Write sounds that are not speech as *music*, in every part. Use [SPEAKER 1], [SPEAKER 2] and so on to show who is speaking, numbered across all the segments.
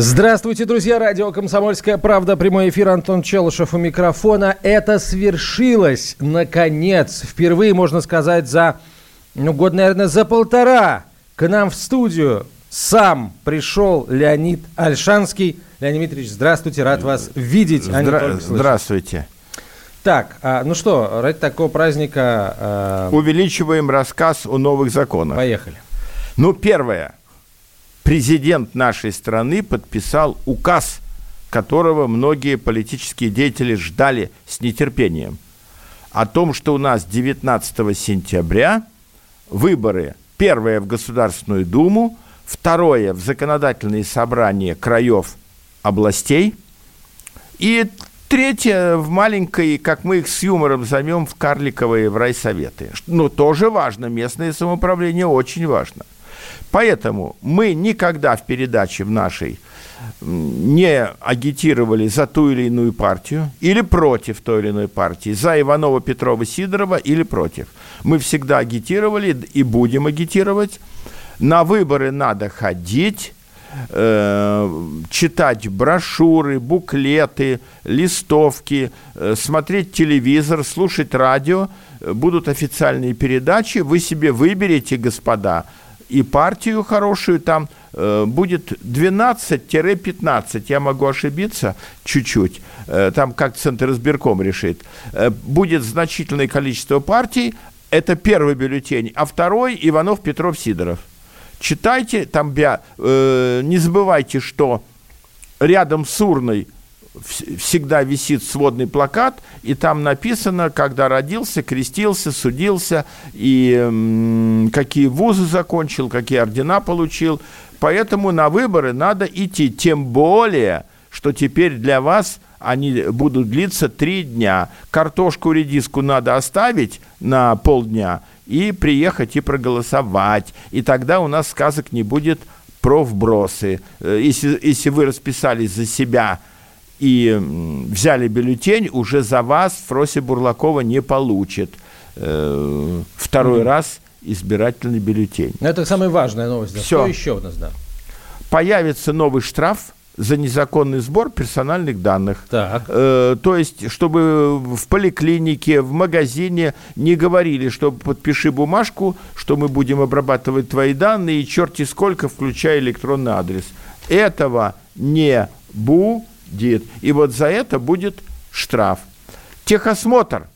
[SPEAKER 1] Здравствуйте, друзья! Радио «Комсомольская правда». Прямой эфир Антон Челышев у микрофона. Это свершилось, наконец. Впервые, можно сказать, за, ну, год, наверное, за полтора к нам в студию сам пришел Леонид Альшанский. Леонид Дмитриевич, здравствуйте, рад вас видеть.
[SPEAKER 2] а
[SPEAKER 1] Здра-
[SPEAKER 2] слышать. Здравствуйте.
[SPEAKER 1] Так, а, ну что, ради такого праздника а,
[SPEAKER 2] Увеличиваем рассказ о новых законах.
[SPEAKER 1] поехали.
[SPEAKER 2] Ну, первое. Президент нашей страны подписал указ, которого многие политические деятели ждали с нетерпением. О том, что у нас 19 сентября выборы. Первое в Государственную Думу, второе в законодательные собрания краев областей, и третье в маленькой, как мы их с юмором зовем, в карликовые в райсоветы. Но тоже важно, местное самоуправление очень важно. Поэтому мы никогда в передаче в нашей не агитировали за ту или иную партию или против той или иной партии, за Иванова, Петрова, Сидорова или против. Мы всегда агитировали и будем агитировать. На выборы надо ходить, э, читать брошюры, буклеты, листовки, э, смотреть телевизор, слушать радио. Будут официальные передачи, вы себе выберете, господа, и партию хорошую там э, будет 12-15, я могу ошибиться чуть-чуть, э, там как Центр избирком решит, Э, будет значительное количество партий, это первый бюллетень, а второй Иванов, Петров, Сидоров. Читайте, там бя- э, не забывайте, что рядом с урной всегда висит сводный плакат, и там написано, когда родился, крестился, судился, и какие вузы закончил, какие ордена получил. Поэтому на выборы надо идти, тем более, что теперь для вас они будут длиться три дня. Картошку, редиску надо оставить на полдня и приехать и проголосовать. И тогда у нас сказок не будет про вбросы. Э, Если, если вы расписались за себя и взяли бюллетень, уже за вас Фрося Бурлакова не получит э, второй раз избирательный бюллетень.
[SPEAKER 1] Ну, Это самая важная новость. да.
[SPEAKER 2] Всё.
[SPEAKER 1] Что еще у нас, да?
[SPEAKER 2] Появится новый штраф за незаконный сбор персональных данных.
[SPEAKER 1] Так.
[SPEAKER 2] Э, то есть, чтобы в поликлинике, в магазине не говорили, что подпиши бумажку, что мы будем обрабатывать твои данные, и черти сколько, включая электронный адрес. Этого не будет. И вот за это будет штраф. Техосмотр.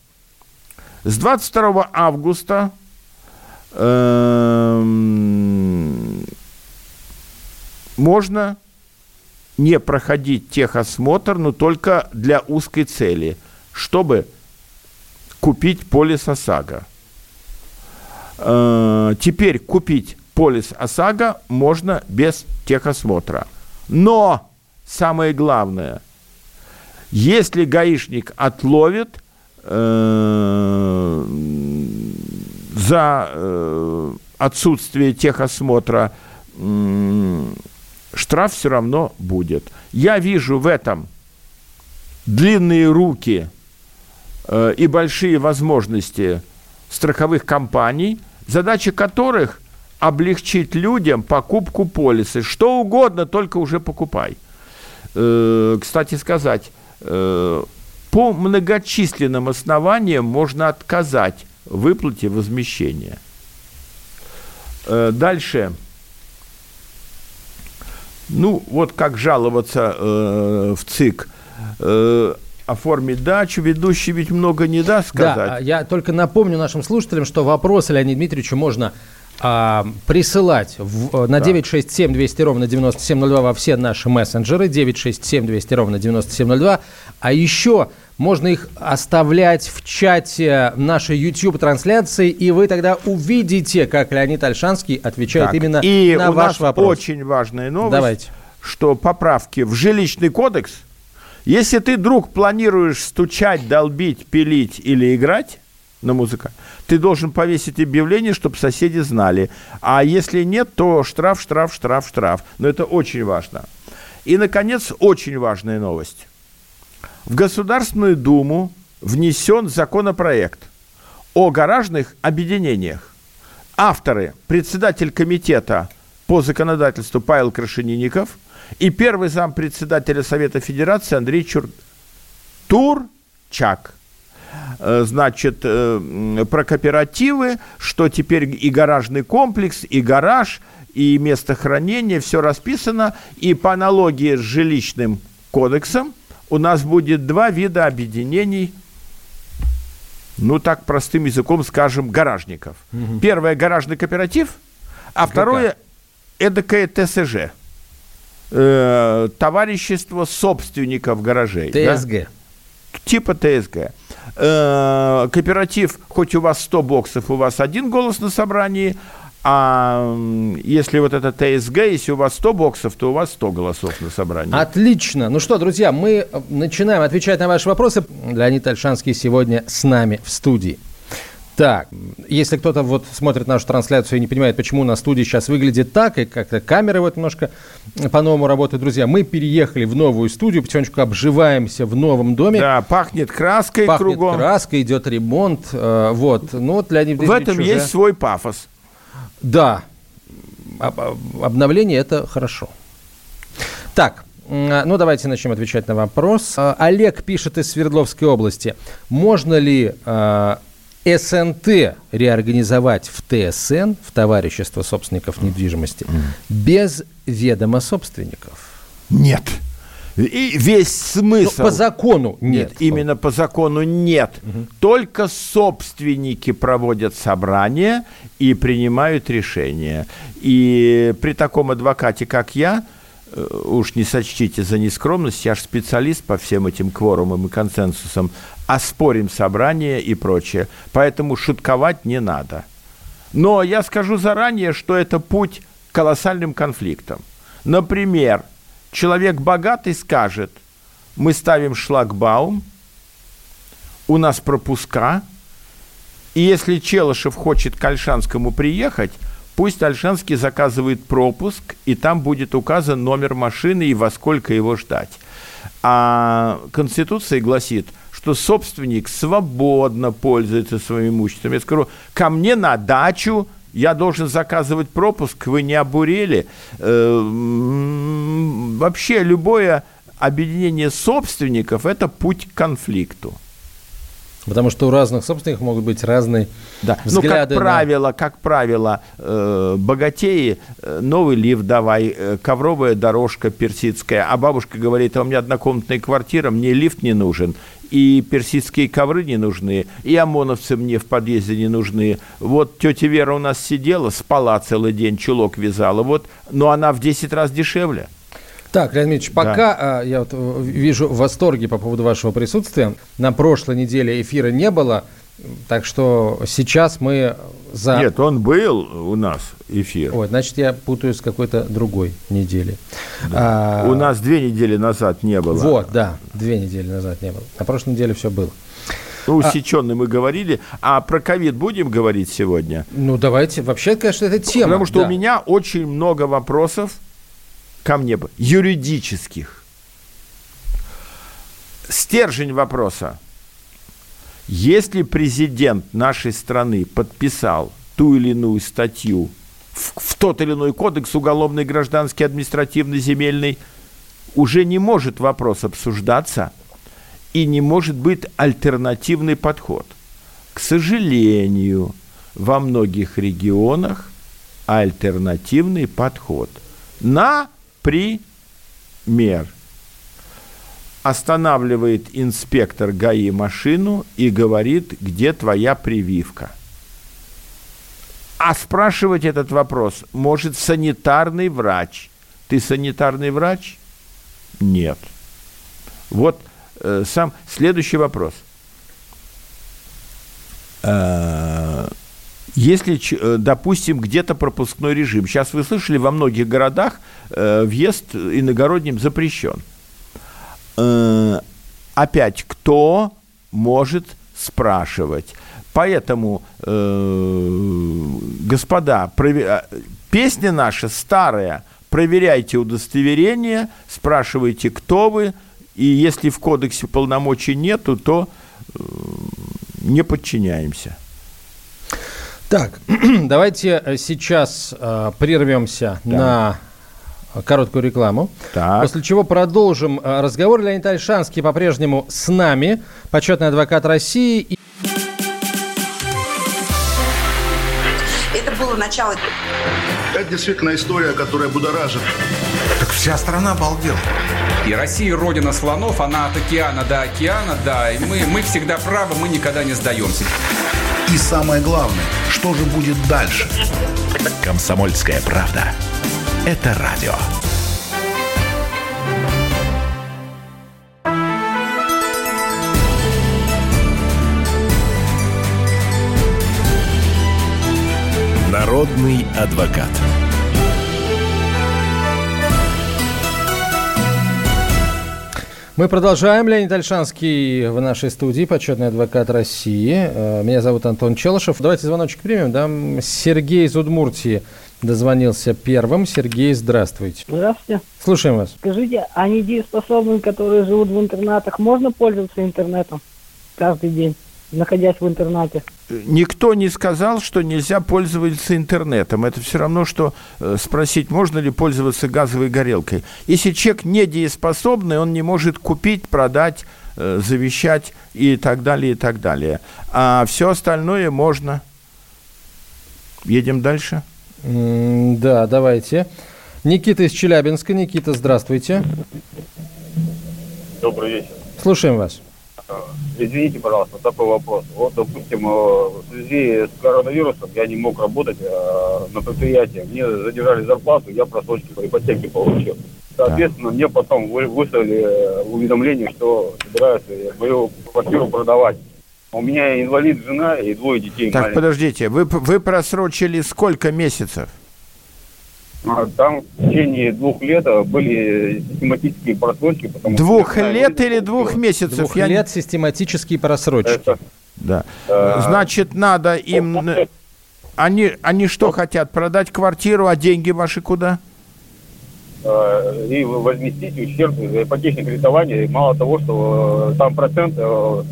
[SPEAKER 2] С 22 августа эм, можно не проходить техосмотр, но только для узкой цели, чтобы купить полис ОСАГО. Э, Теперь купить полис ОСАГО можно без техосмотра. Но самое главное, если гаишник отловит э, за э, отсутствие техосмотра м, штраф все равно будет. Я вижу в этом длинные руки э, и большие возможности страховых компаний, задача которых облегчить людям покупку полиса. Что угодно, только уже покупай. Э, кстати сказать, э, по многочисленным основаниям можно отказать в выплате возмещения. Э, дальше. Ну, вот как жаловаться э, в ЦИК. Э, оформить дачу, ведущий ведь много не даст сказать.
[SPEAKER 1] Да, я только напомню нашим слушателям, что вопросы Леониду Дмитриевичу можно а, присылать в, э, на 967 200 ровно 9702 во все наши мессенджеры, 967 200 ровно 9702, а еще можно их оставлять в чате нашей YouTube-трансляции, и вы тогда увидите, как Леонид Альшанский отвечает
[SPEAKER 2] Так,
[SPEAKER 1] именно
[SPEAKER 2] и
[SPEAKER 1] на
[SPEAKER 2] у
[SPEAKER 1] ваш
[SPEAKER 2] нас
[SPEAKER 1] вопрос.
[SPEAKER 2] очень важная новость,
[SPEAKER 1] Давайте.
[SPEAKER 2] что поправки в жилищный кодекс Если ты, друг, планируешь стучать, долбить, пилить или играть на музыка, ты должен повесить объявление, чтобы соседи знали. А если нет, то штраф, штраф, штраф, штраф. Но это очень важно. И, наконец, очень важная новость. В Государственную Думу внесен законопроект о гаражных объединениях. Авторы – председатель комитета по законодательству Павел Крашенинников и первый зам председателя Совета Федерации Андрей Чур... Турчак. Э, значит, э, про кооперативы, что теперь и гаражный комплекс, и гараж, и место хранения, все расписано. И по аналогии с жилищным кодексом у нас будет два вида объединений ну так простым языком скажем, гаражников. Угу. Первое гаражный кооператив, а ГК. второе эдакое ТСЖ. Э, товарищество собственников гаражей.
[SPEAKER 1] ТСГ. Да?
[SPEAKER 2] Типа ТСГ. Э, кооператив, хоть у вас 100 боксов, у вас один голос на собрании, а если вот это ТСГ, если у вас 100 боксов, то у вас 100 голосов на собрании.
[SPEAKER 1] Отлично. Ну что, друзья, мы э, начинаем отвечать на ваши вопросы. Леонид Альшанский сегодня с нами в студии. Так, если кто-то вот смотрит нашу трансляцию и не понимает, почему на студии сейчас выглядит так, и как-то камеры вот немножко по-новому работают, друзья, мы переехали в новую студию, потихонечку обживаемся в новом доме.
[SPEAKER 2] Да, пахнет краской
[SPEAKER 1] пахнет
[SPEAKER 2] кругом.
[SPEAKER 1] Пахнет краской, идет ремонт, э, вот. Ну вот Леонид
[SPEAKER 2] В этом уже... есть свой пафос.
[SPEAKER 1] Да, обновление это хорошо. Так, ну давайте начнем отвечать на вопрос. А, Олег пишет из Свердловской области. Можно ли э, СНТ реорганизовать в ТСН, в Товарищество собственников недвижимости, без ведома собственников?
[SPEAKER 2] Нет. И весь смысл...
[SPEAKER 1] Но по закону нет. нет.
[SPEAKER 2] Именно по закону нет. Угу. Только собственники проводят собрания и принимают решения. И при таком адвокате, как я, уж не сочтите за нескромность, я же специалист по всем этим кворумам и консенсусам, оспорим собрание и прочее. Поэтому шутковать не надо. Но я скажу заранее, что это путь к колоссальным конфликтам. Например, человек богатый скажет, мы ставим шлагбаум, у нас пропуска, и если Челышев хочет к Альшанскому приехать, пусть Альшанский заказывает пропуск, и там будет указан номер машины и во сколько его ждать. А Конституция гласит, что собственник свободно пользуется своим имуществом. Я скажу, ко мне на дачу я должен заказывать пропуск, вы не обурели. Э, вообще любое объединение собственников – это путь к конфликту.
[SPEAKER 1] Потому что у разных собственников могут быть разные да. взгляды.
[SPEAKER 2] Ну, как правило, на... как правило, э, богатеи, э, новый лифт давай, э, ковровая дорожка персидская, а бабушка говорит, а у меня однокомнатная квартира, мне лифт не нужен, и персидские ковры не нужны, и ОМОНовцы мне в подъезде не нужны. Вот тетя Вера у нас сидела, спала целый день, чулок вязала, вот, но она в 10 раз дешевле.
[SPEAKER 1] Так, Леонид Ильич, пока да. я вот э, вижу восторги по поводу вашего присутствия, на прошлой неделе эфира не было, так что сейчас мы за...
[SPEAKER 2] Нет, он был у нас эфир.
[SPEAKER 1] Ой, значит, я путаю с какой-то другой недели.
[SPEAKER 2] Да. А... У нас две недели назад не было.
[SPEAKER 1] Вот, да, две недели назад не было. На прошлой неделе все было.
[SPEAKER 2] Ну, усеченный а... мы говорили. А про ковид будем говорить сегодня?
[SPEAKER 1] Ну, давайте. Вообще, конечно, это тема.
[SPEAKER 2] Потому что да. у меня очень много вопросов ко мне юридических. Стержень вопроса. Если президент нашей страны подписал ту или иную статью в, в тот или иной кодекс уголовный, гражданский, административный, земельный, уже не может вопрос обсуждаться и не может быть альтернативный подход. К сожалению, во многих регионах альтернативный подход. На Пример. Останавливает инспектор ГАИ машину и говорит, где твоя прививка. А спрашивать этот вопрос может санитарный врач. Ты санитарный врач? Нет. Вот э, сам следующий вопрос. Э, если, э, допустим, где-то пропускной режим, сейчас вы слышали, во многих городах э, въезд иногородним запрещен. э, опять, кто может спрашивать? Поэтому, господа, песня наша старая, проверяйте удостоверение, спрашивайте, кто вы, и если в кодексе полномочий нету, то не подчиняемся.
[SPEAKER 1] Так, *clears throat* давайте э, сейчас э, прервемся да. на короткую рекламу. Так. После чего продолжим э, разговор. Леонид Альшанский по-прежнему с нами, почетный адвокат России.
[SPEAKER 3] Это было начало.
[SPEAKER 4] Это действительно история, которая будоражит.
[SPEAKER 5] Так вся страна обалдела.
[SPEAKER 6] И Россия родина слонов, она от океана до океана, да. И мы, мы всегда правы, мы никогда не сдаемся.
[SPEAKER 5] И самое главное, что же будет дальше?
[SPEAKER 7] Комсомольская правда. Это радио. Народный адвокат.
[SPEAKER 1] Мы продолжаем. Леонид Альшанский в нашей студии, почетный адвокат России. Э, меня зовут Антон Челышев. Давайте звоночек примем. Да? Сергей из Удмуртии дозвонился первым. Сергей, здравствуйте.
[SPEAKER 8] Здравствуйте.
[SPEAKER 1] Слушаем вас.
[SPEAKER 8] Скажите, а недееспособным, которые живут в интернатах, можно пользоваться интернетом каждый день? Находясь в интернате.
[SPEAKER 2] Никто не сказал, что нельзя пользоваться интернетом. Это все равно, что э, спросить, можно ли пользоваться газовой горелкой. Если человек недееспособный, он не может купить, продать, э, завещать и так далее, и так далее. А все остальное можно. Едем дальше.
[SPEAKER 1] Mm, да, давайте. Никита из Челябинска. Никита, здравствуйте.
[SPEAKER 9] Добрый вечер.
[SPEAKER 1] Слушаем вас.
[SPEAKER 9] Извините, пожалуйста, такой вопрос. Вот, допустим, э, в связи с коронавирусом я не мог работать э, на предприятии. Мне задержали зарплату, я просрочки по ипотеке получил. Соответственно, да. мне потом выслали э, уведомление, что собираются мою квартиру продавать. У меня инвалид жена и двое детей.
[SPEAKER 2] Так, маленьких. подождите, вы, вы просрочили сколько месяцев?
[SPEAKER 9] А, там в течение двух лет были систематические просрочки.
[SPEAKER 2] Двух что, лет или двух месяцев?
[SPEAKER 1] Двух Я... лет систематические просрочки. Это...
[SPEAKER 2] Да. А... Значит, надо им... Они, они что хотят? Продать квартиру, а деньги ваши куда?
[SPEAKER 9] А, и возместить ущерб за ипотечное кредитование. И мало того, что э, там процент э,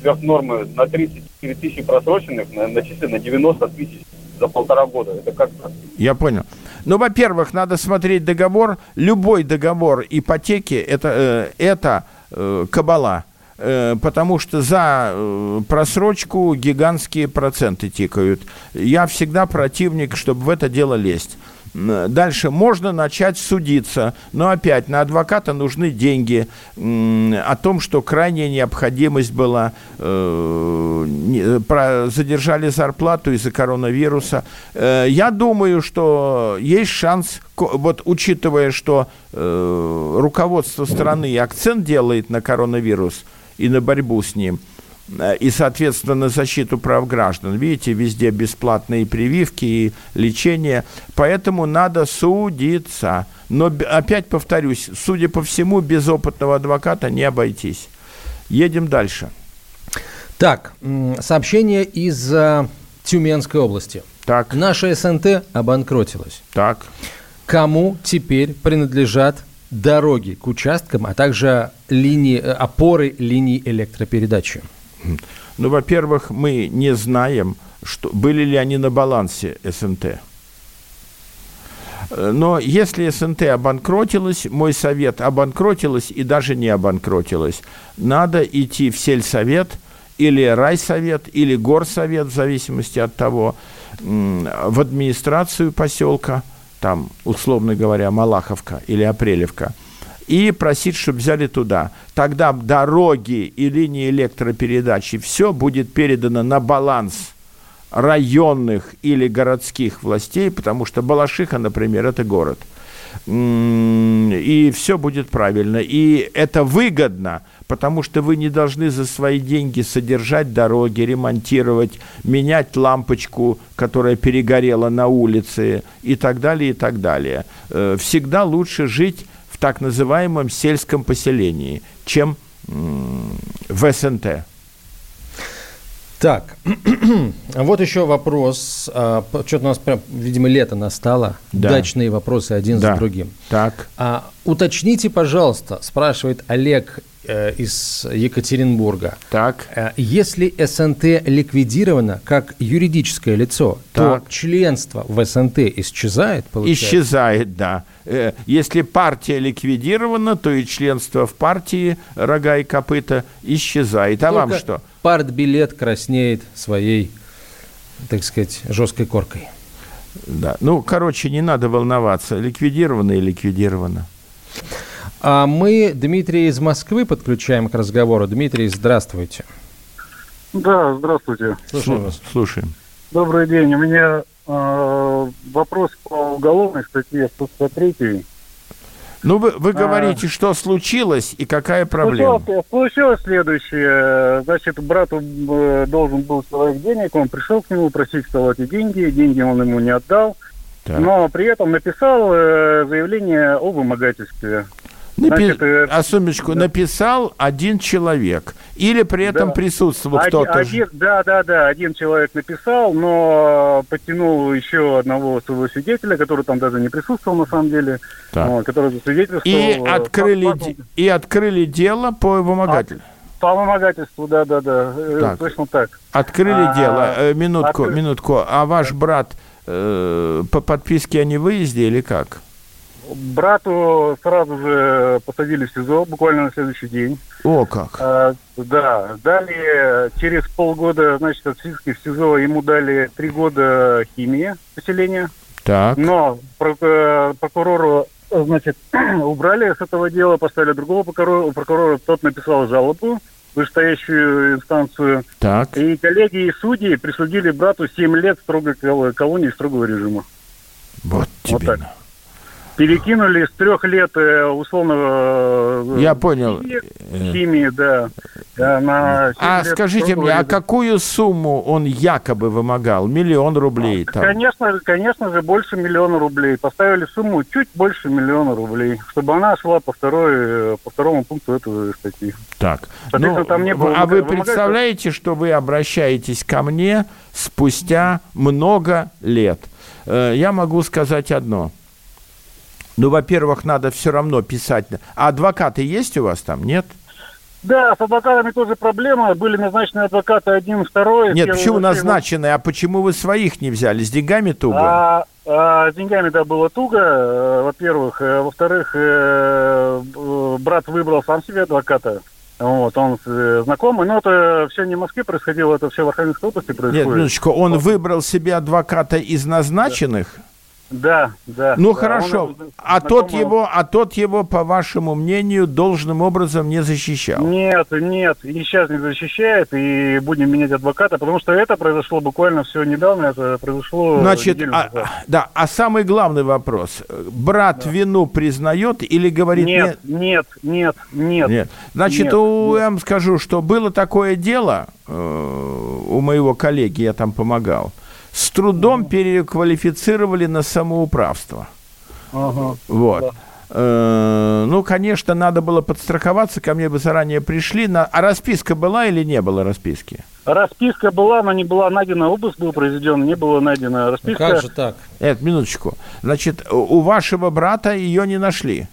[SPEAKER 9] сверх нормы на 34 тысячи просроченных начислен на 90 тысяч за полтора года. Это как.
[SPEAKER 2] Я понял. Ну, во-первых, надо смотреть договор. Любой договор ипотеки это, э, это э, кабала. Э, потому что за просрочку гигантские проценты тикают. Я всегда противник, чтобы в это дело лезть. Дальше можно начать судиться, но опять на адвоката нужны деньги. О том, что крайняя необходимость была, э, задержали зарплату из-за коронавируса. Э, я думаю, что есть шанс, вот учитывая, что э, руководство страны акцент делает на коронавирус и на борьбу с ним – и, соответственно, защиту прав граждан. Видите, везде бесплатные прививки и лечение. Поэтому надо судиться. Но, опять повторюсь, судя по всему, без опытного адвоката не обойтись. Едем дальше.
[SPEAKER 1] Так, сообщение из uh, Тюменской области.
[SPEAKER 2] Так.
[SPEAKER 1] Наша СНТ обанкротилась.
[SPEAKER 2] Так.
[SPEAKER 1] Кому теперь принадлежат дороги к участкам, а также линии, э, опоры линий электропередачи?
[SPEAKER 2] Ну, во-первых, мы не знаем, что, были ли они на балансе СНТ. Но если СНТ обанкротилась, мой совет обанкротилась и даже не обанкротилась, надо идти в сельсовет или райсовет, или горсовет, в зависимости от того, в администрацию поселка, там, условно говоря, Малаховка или Апрелевка – и просить, чтобы взяли туда. Тогда дороги и линии электропередачи, все будет передано на баланс районных или городских властей, потому что Балашиха, например, это город. И все будет правильно. И это выгодно, потому что вы не должны за свои деньги содержать дороги, ремонтировать, менять лампочку, которая перегорела на улице и так далее, и так далее. Э, всегда лучше жить так называемом сельском поселении. чем в СНТ.
[SPEAKER 1] Так, *clears throat* вот еще вопрос. А, Что-то у нас прям, видимо, лето настало.
[SPEAKER 2] Да.
[SPEAKER 1] Дачные вопросы один
[SPEAKER 2] Да.
[SPEAKER 1] за другим.
[SPEAKER 2] Так.
[SPEAKER 1] А, уточните, пожалуйста, спрашивает Олег из Екатеринбурга.
[SPEAKER 2] Так.
[SPEAKER 1] Э, Если СНТ ликвидировано как юридическое лицо, то
[SPEAKER 2] Так.
[SPEAKER 1] членство в СНТ исчезает, получается?
[SPEAKER 2] Исчезает, да. Э, Если партия ликвидирована, то и членство в партии рога и копыта исчезает. А вам
[SPEAKER 1] Только
[SPEAKER 2] что?
[SPEAKER 1] Партбилет краснеет своей, так сказать, жесткой коркой.
[SPEAKER 2] Да. Ну, короче, не надо волноваться. Ликвидировано и ликвидировано.
[SPEAKER 1] А мы Дмитрия из Москвы подключаем к разговору. Дмитрий, здравствуйте.
[SPEAKER 10] Да, здравствуйте.
[SPEAKER 1] Слушаем вас.
[SPEAKER 2] Слушаем.
[SPEAKER 10] Добрый день. У меня э, вопрос по уголовной статье 163.
[SPEAKER 2] Ну, вы, вы
[SPEAKER 10] А.
[SPEAKER 2] говорите, что случилось и какая проблема.
[SPEAKER 10] Случилось, случилось следующее. Значит, брату э, должен был человек денег, он пришел к нему просить стал эти деньги, деньги он ему не отдал,
[SPEAKER 2] Так.
[SPEAKER 10] но при этом написал э, заявление о вымогательстве.
[SPEAKER 2] Напи-
[SPEAKER 10] Значит, э,
[SPEAKER 2] а сумочку написал один человек. Или при этом
[SPEAKER 10] Да.
[SPEAKER 2] присутствовал
[SPEAKER 10] Один-
[SPEAKER 2] кто-то.
[SPEAKER 10] один- да, да, да, один человек написал, но подтянул еще одного своего свидетеля, который там даже не присутствовал на самом деле,
[SPEAKER 2] Так.
[SPEAKER 10] вот, который засвидетельствовал.
[SPEAKER 2] И
[SPEAKER 10] э,
[SPEAKER 2] открыли, де- и открыли дело по вымогательству.
[SPEAKER 10] По вымогательству, да, да, да, э,
[SPEAKER 2] Так.
[SPEAKER 10] точно так.
[SPEAKER 2] Открыли
[SPEAKER 10] А,
[SPEAKER 2] дело. Минутку,
[SPEAKER 10] откры-
[SPEAKER 2] минутку. А ваш брат э, по подписке о невыезде или как?
[SPEAKER 10] Брату сразу же посадили в СИЗО, буквально на следующий день.
[SPEAKER 2] О, как.
[SPEAKER 10] А, да, далее через полгода, значит, отсидки в СИЗО ему дали три года химии поселения.
[SPEAKER 2] Так.
[SPEAKER 10] Но э, прокурору, значит, *clears throat* убрали с этого дела, поставили другого прокурора, прокурора, тот написал жалобу вышестоящую инстанцию.
[SPEAKER 2] Так.
[SPEAKER 10] И коллеги и судьи присудили брату 7 лет строгой кол- колонии строгого режима.
[SPEAKER 2] Вот тебе.
[SPEAKER 10] так. Перекинули с трех лет э, условного... э,
[SPEAKER 2] Я понял.
[SPEAKER 10] Химии,
[SPEAKER 2] Э.
[SPEAKER 10] химии, да. на
[SPEAKER 2] А скажите мне, а какую сумму он якобы вымогал? Миллион рублей там.
[SPEAKER 10] Конечно, конечно же, больше миллиона рублей. Поставили сумму чуть больше миллиона рублей, чтобы она шла по, второй, по второму пункту этой статьи.
[SPEAKER 2] Так. Ну,
[SPEAKER 10] там не было
[SPEAKER 2] а вы представляете, что вы обращаетесь ко мне спустя много лет? Я могу сказать одно. Ну, во-первых, надо все равно писать. А адвокаты есть у вас там? Нет?
[SPEAKER 10] Да, с адвокатами тоже проблема. Были назначены адвокаты один, второй.
[SPEAKER 2] Нет,
[SPEAKER 10] Первый
[SPEAKER 2] почему
[SPEAKER 10] вообще,
[SPEAKER 2] назначены? А почему вы своих не взяли? С деньгами туго?
[SPEAKER 10] А, а, с деньгами, да, было туго, э, во-первых. Э, Во-вторых, э, брат выбрал сам себе адвоката. Вот, он знакомый. Но это все не в Москве происходило, это все в Архангельской области
[SPEAKER 2] Нет,
[SPEAKER 10] происходит.
[SPEAKER 2] минуточку, он выбрал себе адвоката из назначенных?
[SPEAKER 10] Да, да.
[SPEAKER 2] Ну
[SPEAKER 10] да,
[SPEAKER 2] хорошо.
[SPEAKER 10] он,
[SPEAKER 2] А тот
[SPEAKER 10] знакомый-
[SPEAKER 2] его, а тот его, по вашему мнению, должным образом не защищал.
[SPEAKER 10] Нет, нет, и сейчас не защищает, и будем менять адвоката, потому что это произошло буквально все недавно, это произошло...
[SPEAKER 2] Значит,
[SPEAKER 10] неделю
[SPEAKER 2] а,
[SPEAKER 10] назад.
[SPEAKER 2] да, а самый главный вопрос. Брат вину признает или говорит
[SPEAKER 10] нет, нет, нет, нет.
[SPEAKER 2] Нет. Значит,
[SPEAKER 10] Нет,
[SPEAKER 2] у-
[SPEAKER 10] нет.
[SPEAKER 2] я вам скажу, что было такое дело э, у моего коллеги, я там помогал. С трудом переквалифицировали на самоуправство.
[SPEAKER 10] Ага.
[SPEAKER 2] Вот. Э, Ну, конечно, надо было подстраховаться, ко мне бы заранее пришли. На... А расписка была или не было расписки?
[SPEAKER 10] Расписка была, но не была найдена, обыск был произведен, не было найдена расписка.
[SPEAKER 1] Как же так?
[SPEAKER 2] Нет, минуточку. Значит, у вашего брата ее не нашли.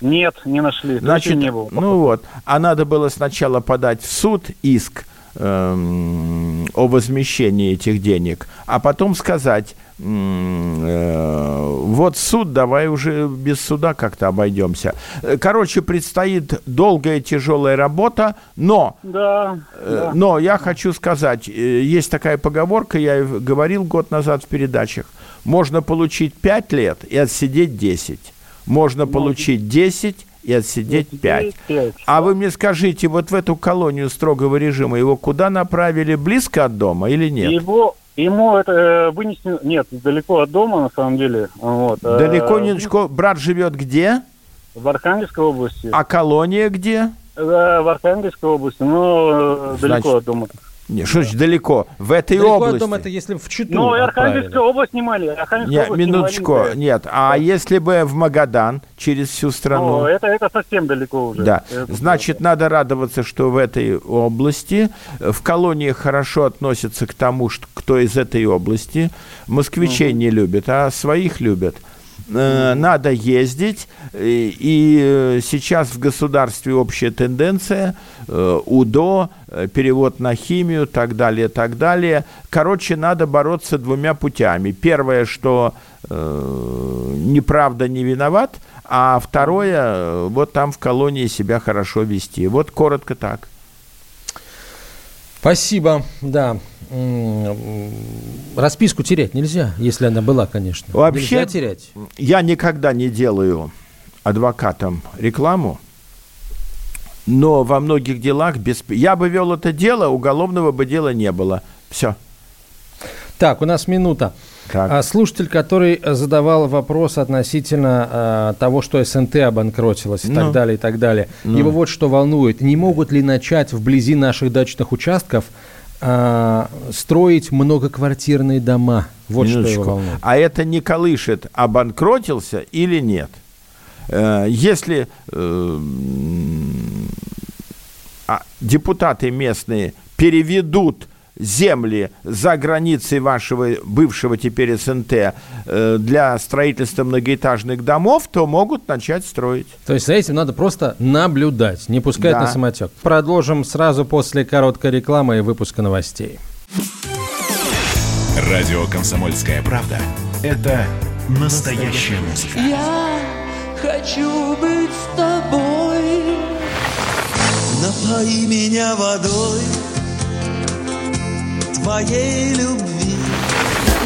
[SPEAKER 10] Нет, не нашли,
[SPEAKER 2] Значит,
[SPEAKER 10] Значит, не было.
[SPEAKER 2] ну вот, а надо было сначала подать в суд иск о возмещении этих денег, а потом сказать, э, вот суд, давай уже без суда как-то обойдемся. Э, Короче, предстоит долгая тяжелая работа, но
[SPEAKER 10] Да,
[SPEAKER 2] Э,
[SPEAKER 10] да.
[SPEAKER 2] Но я хочу сказать, есть такая поговорка, я говорил год назад в передачах. Можно получить 5 лет и отсидеть 10. Можно получить 10 и отсидеть 5.
[SPEAKER 10] пять.
[SPEAKER 2] А вы мне скажите, вот в эту колонию строгого режима его куда направили? Близко от дома или нет?
[SPEAKER 10] Его, ему это э, вынесли, нет, далеко от дома, на самом деле. Вот, э,
[SPEAKER 2] Далеко не Брат живет где?
[SPEAKER 10] В Архангельской области.
[SPEAKER 2] А колония где?
[SPEAKER 10] Да, в Архангельской области, но э, далеко
[SPEAKER 2] Значит,
[SPEAKER 10] от дома.
[SPEAKER 2] Не, что значит далеко? В этой
[SPEAKER 1] Далеко
[SPEAKER 2] области.
[SPEAKER 1] дома это если в Читу
[SPEAKER 10] Ну. Архангельскую область снимали. Архангельскую
[SPEAKER 2] Нет,
[SPEAKER 10] область не
[SPEAKER 2] минуточку,
[SPEAKER 10] маленькая.
[SPEAKER 2] нет. А если бы в Магадан через всю страну?
[SPEAKER 10] Ну, это, это совсем далеко уже.
[SPEAKER 2] Да,
[SPEAKER 10] Это-
[SPEAKER 2] значит, надо радоваться, что в этой области, э, в колониях хорошо относятся к тому, что, кто из этой области. Москвичей не любят, а своих любят. Э, Надо ездить, и, и, э, сейчас в государстве общая тенденция, э, УДО, э, перевод на химию, так далее, так далее. Короче, надо бороться двумя путями. Первое, что э, неправда не виноват, а второе, э, вот там в колонии себя хорошо вести. Вот коротко так.
[SPEAKER 1] Спасибо, да. Расписку терять нельзя, если она была, конечно.
[SPEAKER 2] Вообще,
[SPEAKER 1] Нельзя терять.
[SPEAKER 2] я никогда не делаю адвокатам рекламу, но во многих делах без... Я бы вел это дело, уголовного бы дела не было. Все.
[SPEAKER 1] Так, у нас минута.
[SPEAKER 2] Так.
[SPEAKER 1] А, Слушатель, который задавал вопрос относительно э, того, что СНТ обанкротилась и
[SPEAKER 2] Ну.
[SPEAKER 1] так далее, и так далее.
[SPEAKER 2] Ну.
[SPEAKER 1] Его вот что волнует. Не могут ли начать вблизи наших дачных участков а, строить многоквартирные дома? Вот что его волнует.
[SPEAKER 2] А это не колышет, обанкротился или нет? Э, Если э, а, депутаты местные переведут земли за границей вашего бывшего теперь СНТ э, для строительства многоэтажных домов, то могут начать строить.
[SPEAKER 1] То есть за этим надо просто наблюдать, не пускать
[SPEAKER 2] Да.
[SPEAKER 1] на самотек. Продолжим сразу после короткой рекламы и выпуска новостей.
[SPEAKER 7] Радио «Комсомольская правда» — это настоящая музыка.
[SPEAKER 11] Я хочу быть с тобой. Напои меня водой твоей любви.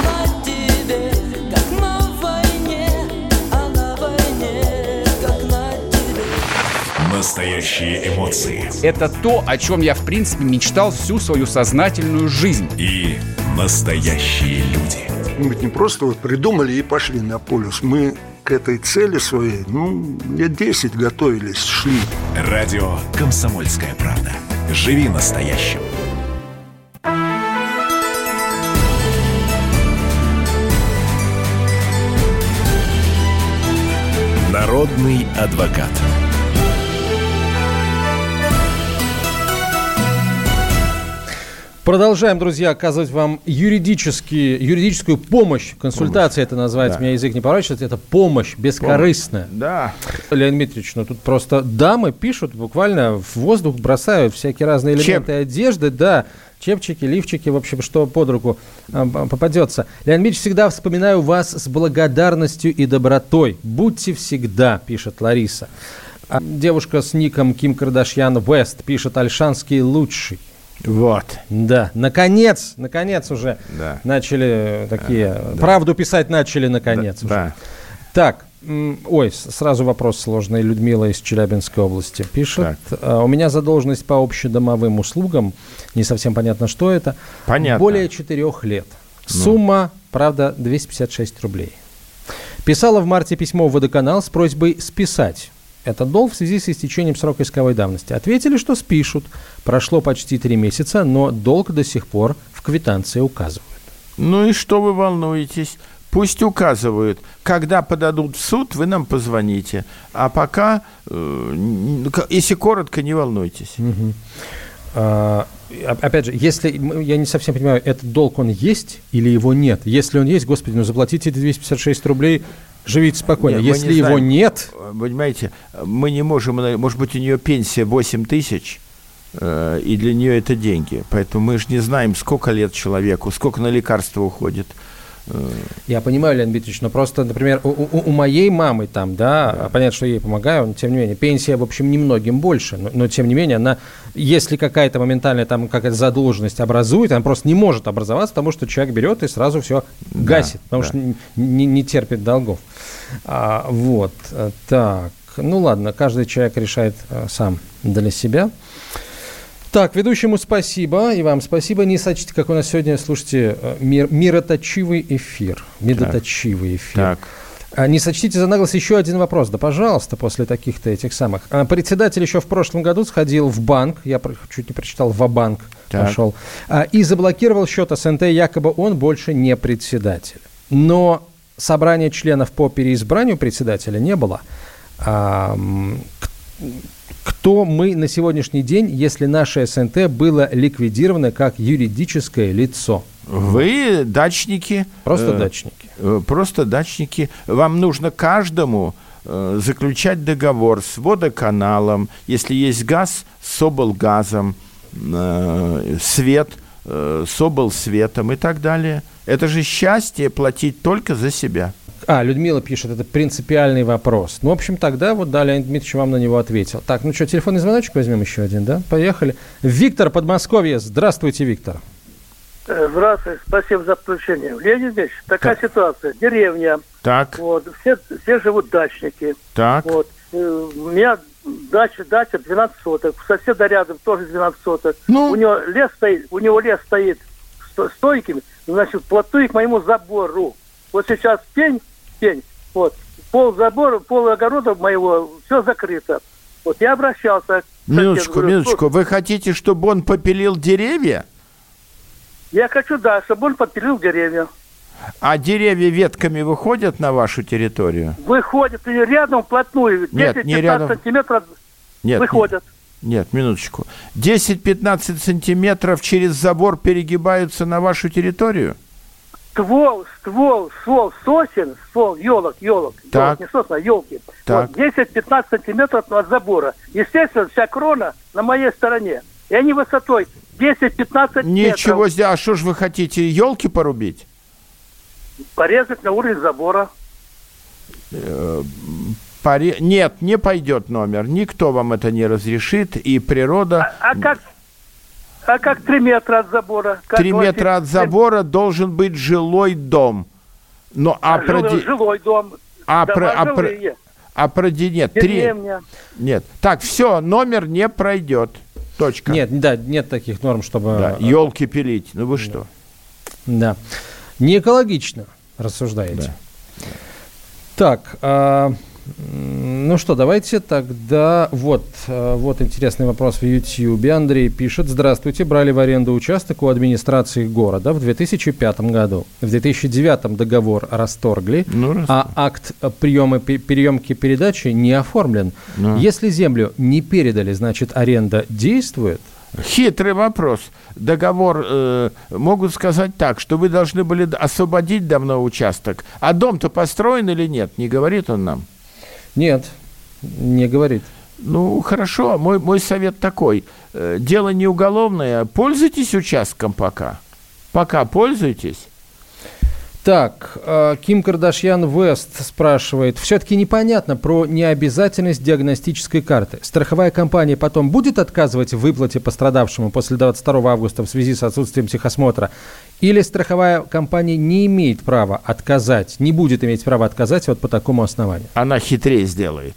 [SPEAKER 11] На тебе, как на войне, а на войне, как на тебе.
[SPEAKER 7] Настоящие эмоции.
[SPEAKER 6] Это то, о чем я, в принципе, мечтал всю свою сознательную жизнь.
[SPEAKER 7] И настоящие люди.
[SPEAKER 12] Мы ведь не просто вот придумали и пошли на полюс. Мы к этой цели своей, ну, лет 10 готовились, шли.
[SPEAKER 7] Радио «Комсомольская правда». Живи настоящим. Народный адвокат.
[SPEAKER 1] Продолжаем, друзья, оказывать вам юридические, юридическую помощь. Консультация это называется,
[SPEAKER 2] Да.
[SPEAKER 1] у меня язык не поворачивается. Это помощь бескорыстная.
[SPEAKER 2] Да.
[SPEAKER 1] Леонид Дмитриевич, ну тут просто дамы пишут, буквально в воздух бросают всякие разные элементы одежды, да, чепчики, лифчики, в общем, что под руку а, попадется. Леонид Дмитриевич, всегда вспоминаю вас с благодарностью и добротой. Будьте всегда, пишет Лариса. А девушка с ником Ким Кардашьян Вест пишет Альшанский лучший.
[SPEAKER 2] Вот.
[SPEAKER 1] Да, наконец, наконец уже
[SPEAKER 2] Да.
[SPEAKER 1] начали такие, правду писать начали наконец. уже.
[SPEAKER 2] Да.
[SPEAKER 1] Так, ой, сразу вопрос сложный. Людмила из Челябинской области пишет. А, У меня задолженность по общедомовым услугам, не совсем понятно, что это.
[SPEAKER 2] Понятно.
[SPEAKER 1] Более четырех лет.
[SPEAKER 2] Ну.
[SPEAKER 1] Сумма, правда, 256 рублей. Писала в марте письмо в водоканал с просьбой списать этот долг в связи с истечением срока исковой давности. Ответили, что спишут. Прошло почти три месяца, но долг до сих пор в квитанции указывают.
[SPEAKER 2] Ну и что вы волнуетесь? Пусть указывают. Когда подадут в суд, вы нам позвоните. А пока, э, если коротко, не волнуйтесь.
[SPEAKER 1] А, о- опять же, если я не совсем понимаю, этот долг он есть или его нет? Если он есть, господи, ну заплатите эти 256 рублей, живите спокойно.
[SPEAKER 2] Не, мы
[SPEAKER 1] Если
[SPEAKER 2] не
[SPEAKER 1] его
[SPEAKER 2] знаем.
[SPEAKER 1] нет,
[SPEAKER 2] Понимаете, мы не можем, может быть, у нее пенсия 8 тысяч, э, и для нее это деньги. Поэтому мы же не знаем, сколько лет человеку, сколько на лекарства уходит. Э,
[SPEAKER 1] я понимаю, Леонид Дмитриевич, но просто, например, у, у- у моей мамы там, да, понятно, что я ей помогаю, но тем не менее, пенсия, в общем, немногим больше, но, но тем не менее, она, если какая-то моментальная там какая-то задолженность образует, она просто не может образоваться, потому что человек берет и сразу все гасит, потому
[SPEAKER 2] да.
[SPEAKER 1] что не, не терпит долгов. А, вот, э, так, ну ладно, каждый человек решает э, сам для себя. Так, ведущему спасибо, и вам спасибо. Не сочтите, как у нас сегодня, слушайте, э, мир, мироточивый эфир. Медоточивый эфир.
[SPEAKER 2] Так.
[SPEAKER 1] А, Не сочтите за наглость еще один вопрос. Да, пожалуйста, после таких-то этих самых. А, Председатель еще в прошлом году сходил в банк, я чуть не прочитал, в банк
[SPEAKER 2] Так.
[SPEAKER 1] пошел, а, и заблокировал счет СНТ, якобы он больше не председатель. Но собрания членов по переизбранию председателя не было. А, кто мы на сегодняшний день, если наше СНТ было ликвидировано как юридическое лицо?
[SPEAKER 2] Вы дачники.
[SPEAKER 1] Просто
[SPEAKER 2] э,
[SPEAKER 1] дачники.
[SPEAKER 2] э, Просто дачники. Вам нужно каждому э, заключать договор с водоканалом, если есть газ, с облгазом, э, свет, э, с облсветом и так далее. Это же счастье платить только за себя.
[SPEAKER 1] А, Людмила пишет, это принципиальный вопрос. Ну, в общем, тогда вот, да, Леонид Дмитриевич вам на него ответил. Так, ну что, телефонный звоночек возьмем еще один, да? Поехали. Виктор, Подмосковье. Здравствуйте, Виктор.
[SPEAKER 13] Э, Здравствуйте, спасибо за включение. Леонид Ильич, такая ситуация. Деревня.
[SPEAKER 2] Так.
[SPEAKER 13] Вот, все, все живут дачники.
[SPEAKER 2] Так.
[SPEAKER 13] Вот. Э, У меня дача, дача 12 соток. Соседа рядом тоже 12 соток.
[SPEAKER 2] Ну?
[SPEAKER 13] У него лес стоит, у него лес стоит сто- стойким, значит, вплотную к моему забору. Вот сейчас пень, пень, вот, пол забора, пол огорода моего, все закрыто. Вот я обращался.
[SPEAKER 2] Минуточку,
[SPEAKER 13] говорю,
[SPEAKER 2] минуточку. Вы хотите, чтобы он попилил деревья?
[SPEAKER 13] Я хочу, да, чтобы он подпилил деревья.
[SPEAKER 2] А деревья ветками выходят на вашу территорию?
[SPEAKER 13] Выходят и рядом вплотную, 10-15
[SPEAKER 2] Нет, не рядом.
[SPEAKER 13] сантиметров
[SPEAKER 2] Нет.
[SPEAKER 13] выходят.
[SPEAKER 2] Нет, минуточку. 10-15 сантиметров через забор перегибаются на вашу территорию?
[SPEAKER 13] Ствол, ствол, ствол сосен, ствол елок, елок,
[SPEAKER 2] Так.
[SPEAKER 13] не сосна, елки.
[SPEAKER 2] Так.
[SPEAKER 13] Вот 10-15 сантиметров от забора. Естественно, вся крона на моей стороне. И они высотой 10-15
[SPEAKER 2] Ничего
[SPEAKER 13] метров.
[SPEAKER 2] себе. А что ж вы хотите, елки порубить?
[SPEAKER 13] Порезать на уровень забора.
[SPEAKER 2] Э, поре- Нет, не пойдет номер. Никто вам это не разрешит. И природа...
[SPEAKER 13] А как, а как 3 метра от забора? Как
[SPEAKER 2] Три метра от забора должен быть жилой дом. Но, а,
[SPEAKER 13] А,
[SPEAKER 2] про
[SPEAKER 13] жилой, жилой дом.
[SPEAKER 2] а
[SPEAKER 13] Дома
[SPEAKER 2] про- а про- а про нет, три... Нет. Так, все, номер не пройдет. Точка.
[SPEAKER 1] Нет, да, нет таких норм, чтобы...
[SPEAKER 2] Да, елки пилить. Ну вы что?
[SPEAKER 1] Да. Не экологично, рассуждаете. Так, а, ну что, давайте тогда... Вот, а, вот интересный вопрос в YouTube. Андрей пишет. Здравствуйте. Брали в аренду участок у администрации города в 2005 году. В 2009 договор расторгли,
[SPEAKER 2] Ну,
[SPEAKER 1] а акт приема, приемки передачи не оформлен.
[SPEAKER 2] Ну.
[SPEAKER 1] Если землю не передали, значит аренда действует?
[SPEAKER 2] Хитрый вопрос. Договор э, могут сказать так, что вы должны были освободить давно участок. А дом-то построен или нет? Не говорит он нам.
[SPEAKER 1] Нет, не говорит.
[SPEAKER 2] Ну, хорошо. Мой, мой совет такой. Э, дело не уголовное. Пользуйтесь участком пока. Пока пользуйтесь.
[SPEAKER 1] Так, э, Ким Кардашьян Вест спрашивает. Все-таки непонятно про необязательность диагностической карты. Страховая компания потом будет отказывать в выплате пострадавшему после 22 августа в связи с отсутствием техосмотра? Или страховая компания не имеет права отказать, не будет иметь права отказать вот по такому основанию?
[SPEAKER 2] Она хитрее сделает.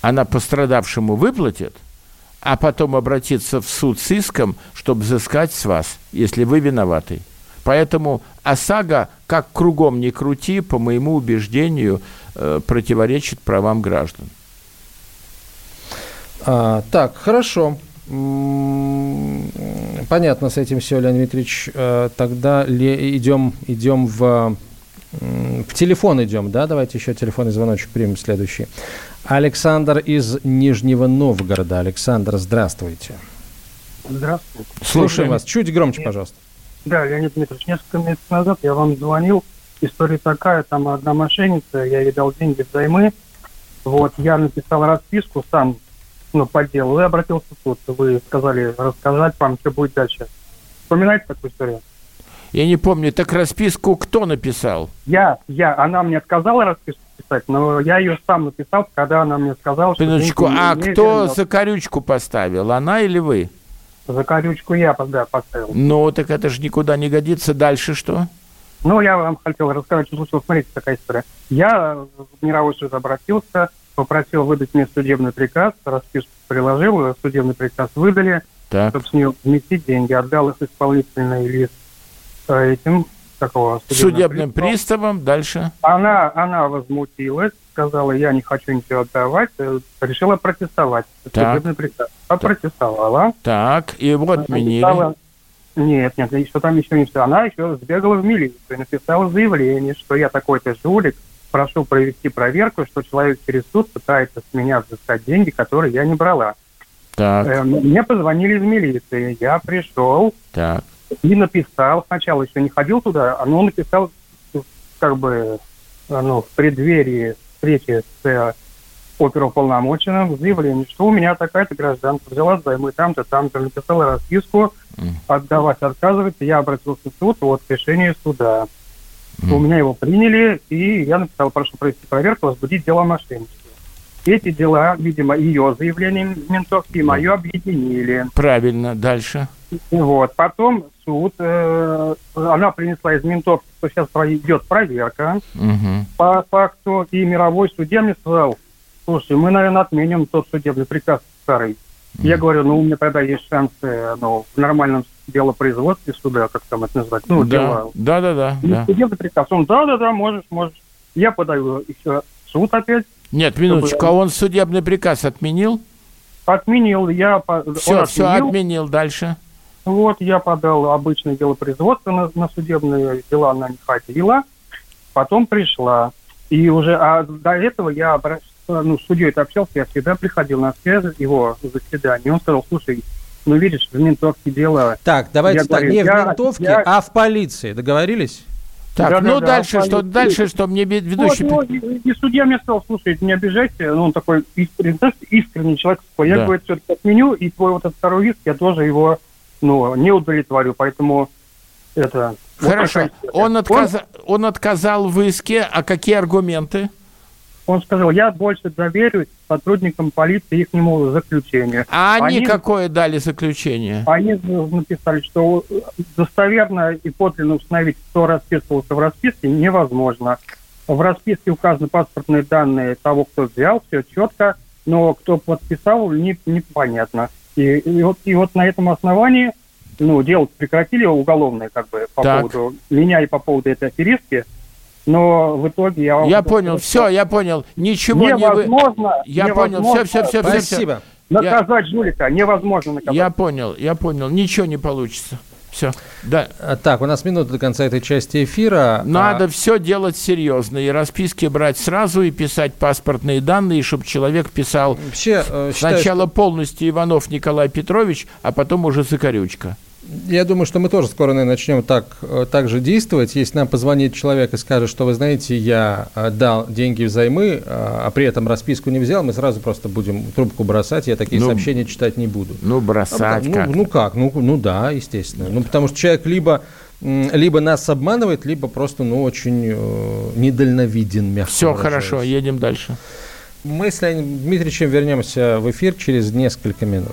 [SPEAKER 2] Она пострадавшему выплатит, а потом обратится в суд с иском, чтобы взыскать с вас, если вы виноваты. Поэтому ОСАГО, как кругом не крути, по моему убеждению, э, противоречит правам граждан.
[SPEAKER 1] А, так, хорошо. Понятно с этим все, Леонид Дмитриевич. Э, Тогда идем, идем в, в телефон идем, да? Давайте еще телефонный звоночек примем следующий. Александр из Нижнего Новгорода. Александр, здравствуйте.
[SPEAKER 14] Здравствуйте.
[SPEAKER 1] Слушаем вас. Чуть громче, пожалуйста.
[SPEAKER 14] Да, Леонид Дмитриевич, несколько месяцев назад я вам звонил. История такая, там одна мошенница, я ей дал деньги взаймы. Вот, я написал расписку сам, ну, по делу, и обратился в суд. Вы сказали рассказать вам, что будет дальше. Вспоминаете такую историю?
[SPEAKER 2] Я не помню, так расписку кто написал?
[SPEAKER 14] Я, я, она мне отказала расписку писать, но я ее сам написал, когда она мне сказала, что
[SPEAKER 2] Минуточку, а кто
[SPEAKER 14] вернут.
[SPEAKER 2] закорючку поставил, она или вы?
[SPEAKER 14] Закорючку я да, поставил.
[SPEAKER 2] Ну, так это же никуда не годится. Дальше что?
[SPEAKER 14] Ну, я вам хотел рассказать, что случилось. Смотрите, такая история. Я в мировой суд обратился, попросил выдать мне судебный приказ, расписку приложил, судебный приказ выдали,
[SPEAKER 2] Так.
[SPEAKER 14] чтобы с нее внести деньги, отдал их исполнительный лист э,
[SPEAKER 12] такого
[SPEAKER 2] Судебным приставом. Дальше.
[SPEAKER 12] Она, она возмутилась, сказала, я не хочу ничего отдавать, э, решила протестовать.
[SPEAKER 2] Так.
[SPEAKER 12] Судебный пристав. Попротестовала.
[SPEAKER 2] Так, и его отменили.
[SPEAKER 12] Написала- Нет, нет, что там еще не все. Она еще сбегала в милицию, написала заявление, что я такой-то жулик, прошу провести проверку, что человек через суд пытается с меня взыскать деньги, которые я не брала.
[SPEAKER 2] Так,
[SPEAKER 12] Э, Мне позвонили из милиции, я пришел
[SPEAKER 2] так.
[SPEAKER 12] И написал, сначала еще не ходил туда, а но написал как бы ну, в преддверии встречи с э, оперуполномоченным заявление, что у меня такая-то гражданка взяла займы там-то, там-то, написала расписку, отдавать, отказывается, я обратился в суд, вот решение суда. У меня его приняли, и я написал, прошу провести проверку, возбудить дело о мошенничестве. Эти дела, видимо, ее заявление ментовки и мое объединили.
[SPEAKER 2] Правильно. Дальше.
[SPEAKER 12] Вот. Потом суд, э, она принесла из ментовки, что сейчас идет проверка
[SPEAKER 2] Мгм.
[SPEAKER 12] по факту, и мировой судья мне сказал, слушай, мы, наверное, отменим тот судебный приказ старый. Я говорю, ну, у меня тогда есть шансы ну, в нормальном делопроизводстве суда, как там это назвать, ну,
[SPEAKER 2] да.
[SPEAKER 12] дело.
[SPEAKER 2] да, да, да,
[SPEAKER 12] Ну,
[SPEAKER 2] да.
[SPEAKER 12] Судебный приказ. Он, да-да-да, можешь, можешь. Я подаю еще суд опять.
[SPEAKER 2] Нет, минуточку, а он судебный приказ отменил?
[SPEAKER 12] Отменил, я...
[SPEAKER 2] Все,
[SPEAKER 12] он
[SPEAKER 2] все,
[SPEAKER 12] отменил.
[SPEAKER 2] отменил. Дальше.
[SPEAKER 12] Вот, я подал обычное дело производства на, на судебные дела, она не ходила. Потом пришла. И уже, а до этого я обращался, ну, с судьей это общался, я всегда приходил на связь его заседание. Он сказал, слушай, ну, видишь, в ментовке дело...
[SPEAKER 1] Так, давайте
[SPEAKER 12] Я
[SPEAKER 1] так,
[SPEAKER 12] говорю,
[SPEAKER 1] не в ментовке,
[SPEAKER 12] я-
[SPEAKER 1] а в полиции. Договорились?
[SPEAKER 2] Так,
[SPEAKER 12] Да,
[SPEAKER 2] ну
[SPEAKER 12] да, да,
[SPEAKER 2] дальше что?
[SPEAKER 12] абсолютно.
[SPEAKER 2] Дальше что? Мне ведущий...
[SPEAKER 12] Вот, ну, и, и судья мне сказал, слушай, не обижайся, ну, он такой искренний, знаешь, искренний человек. Я,
[SPEAKER 2] Да.
[SPEAKER 12] говорит, все-таки отменю, и твой вот этот второй иск, я тоже его, ну, не удовлетворю, поэтому это... вот
[SPEAKER 2] Хорошо.
[SPEAKER 12] такая история.
[SPEAKER 2] Он, он отказал в иске, а какие аргументы?
[SPEAKER 12] Он сказал, я больше доверюсь сотрудникам полиции ихнему заключению.
[SPEAKER 2] А они, какое дали заключение?
[SPEAKER 12] Они написали, что достоверно и подлинно установить, кто расписывался в расписке, невозможно. В расписке указаны паспортные данные того, кто взял, все четко, но кто подписал, не, непонятно. И, и, вот, и вот на этом основании ну, дело прекратили уголовное как бы по
[SPEAKER 2] Так.
[SPEAKER 12] поводу меня и по поводу этой аферистки. Но в итоге я... вам
[SPEAKER 2] Я понял,
[SPEAKER 12] сказать,
[SPEAKER 2] все, я понял. Ничего не вы...
[SPEAKER 12] Невозможно.
[SPEAKER 2] Я понял, все, все, все, все.
[SPEAKER 1] Спасибо.
[SPEAKER 12] Наказать жулика невозможно наказать.
[SPEAKER 2] Я понял, я понял. Ничего не получится. Все. Да.
[SPEAKER 1] А, Так, у нас минута до конца этой части эфира.
[SPEAKER 2] Надо
[SPEAKER 1] А,
[SPEAKER 2] все делать серьезно. И расписки брать сразу, и писать паспортные данные, чтобы человек писал
[SPEAKER 1] Вообще, э, считаю,
[SPEAKER 2] сначала полностью Иванов Николай Петрович, а потом уже Закорючка.
[SPEAKER 1] Я думаю, что мы тоже скоро наверное, начнем так, э, так же действовать. Если нам позвонит человек и скажет, что вы знаете, я э, дал деньги взаймы, а а при этом расписку не взял, мы сразу просто будем трубку бросать. Я такие
[SPEAKER 2] Ну,
[SPEAKER 1] сообщения читать не буду.
[SPEAKER 2] Ну, бросать
[SPEAKER 1] ну,
[SPEAKER 2] как
[SPEAKER 1] ну как? Ну, ну да, естественно. Ну потому что человек либо либо нас обманывает, либо просто ну очень э, недальновиден, мягко
[SPEAKER 2] Все
[SPEAKER 1] выражаясь.
[SPEAKER 2] хорошо, едем дальше.
[SPEAKER 1] Мы с Леонидом Дмитриевичем вернемся в эфир через несколько минут.